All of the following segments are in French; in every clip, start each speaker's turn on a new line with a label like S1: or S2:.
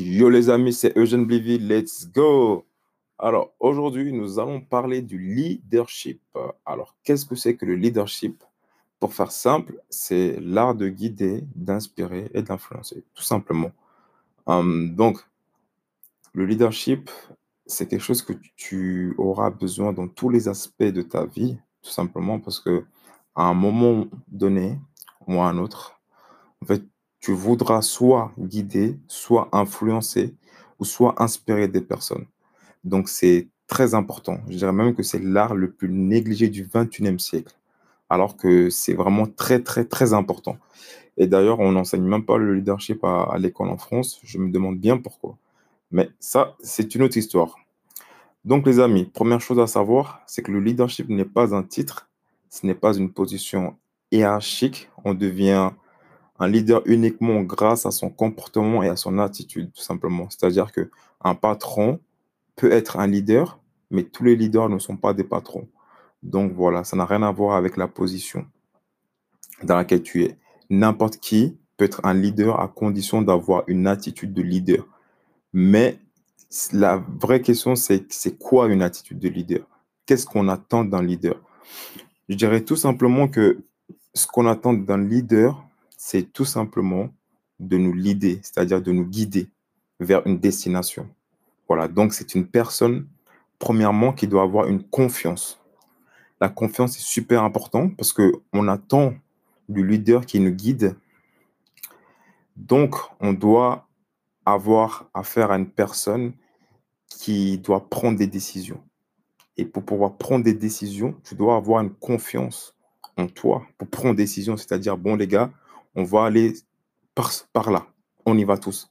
S1: Yo les amis, c'est Eugène Blivy, let's go! Alors aujourd'hui, nous allons parler du leadership. Alors qu'est-ce que c'est que le leadership? Pour faire simple, c'est l'art de guider, d'inspirer et d'influencer, tout simplement. Hum, donc, le leadership, c'est quelque chose que tu auras besoin dans tous les aspects de ta vie, tout simplement parce que à un moment donné ou à un autre, en fait, tu voudras soit guider, soit influencer ou soit inspirer des personnes. Donc c'est très important. Je dirais même que c'est l'art le plus négligé du 21e siècle, alors que c'est vraiment très, très, très important. Et d'ailleurs, on n'enseigne même pas le leadership à, à l'école en France. Je me demande bien pourquoi. Mais ça, c'est une autre histoire. Donc, les amis, première chose à savoir, c'est que le leadership n'est pas un titre, ce n'est pas une position hiérarchique. On devient un leader uniquement grâce à son comportement et à son attitude, tout simplement. C'est-à-dire que un patron peut être un leader, mais tous les leaders ne sont pas des patrons. Donc voilà, ça n'a rien à voir avec la position dans laquelle tu es. N'importe qui peut être un leader à condition d'avoir une attitude de leader. Mais la vraie question, c'est c'est quoi une attitude de leader? Qu'est-ce qu'on attend d'un leader? Je dirais tout simplement que ce qu'on attend d'un leader, c'est tout simplement de nous leader, c'est-à-dire de nous guider vers une destination. Voilà, donc c'est une personne, premièrement, qui doit avoir une confiance. La confiance est super important parce qu'on attend du leader qui nous guide. Donc, on doit avoir affaire à une personne qui doit prendre des décisions. Et pour pouvoir prendre des décisions, tu dois avoir une confiance en toi pour prendre des décisions, c'est-à-dire, bon, les gars, on va aller par, là, on y va tous.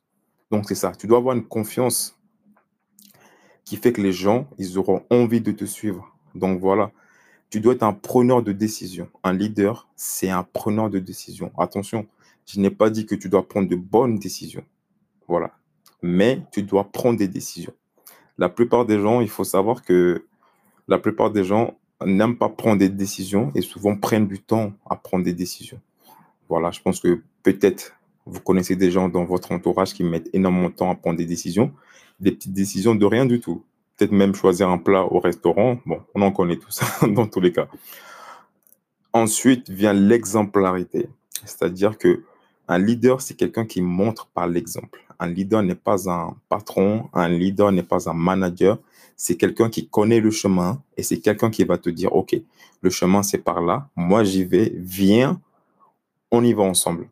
S1: Donc, c'est ça, tu dois avoir une confiance qui fait que les gens, ils auront envie de te suivre. Donc, voilà, tu dois être un preneur de décision. Un leader, c'est un preneur de décision. Attention, je n'ai pas dit que tu dois prendre de bonnes décisions. Voilà. Mais tu dois prendre des décisions. La plupart des gens, il faut savoir que la plupart des gens n'aiment pas prendre des décisions et souvent prennent du temps à prendre des décisions. Voilà, je pense que peut-être vous connaissez des gens dans votre entourage qui mettent énormément de temps à prendre des décisions, des petites décisions de rien du tout. Peut-être même choisir un plat au restaurant. Bon, on en connaît tout ça dans tous les cas. Ensuite vient l'exemplarité, c'est-à-dire que un leader, c'est quelqu'un qui montre par l'exemple. Un leader n'est pas un patron, un leader n'est pas un manager, c'est quelqu'un qui connaît le chemin et c'est quelqu'un qui va te dire, OK, le chemin c'est par là, moi j'y vais, viens, on y va ensemble.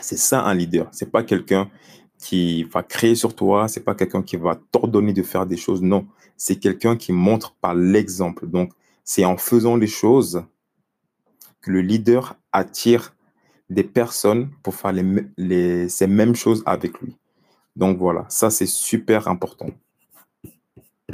S1: C'est ça un leader. C'est pas quelqu'un qui va créer sur toi, c'est pas quelqu'un qui va t'ordonner de faire des choses. Non, c'est quelqu'un qui montre par l'exemple. Donc, c'est en faisant les choses que le leader attire des personnes pour faire les, les, ces mêmes choses avec lui. Donc voilà, ça c'est super important.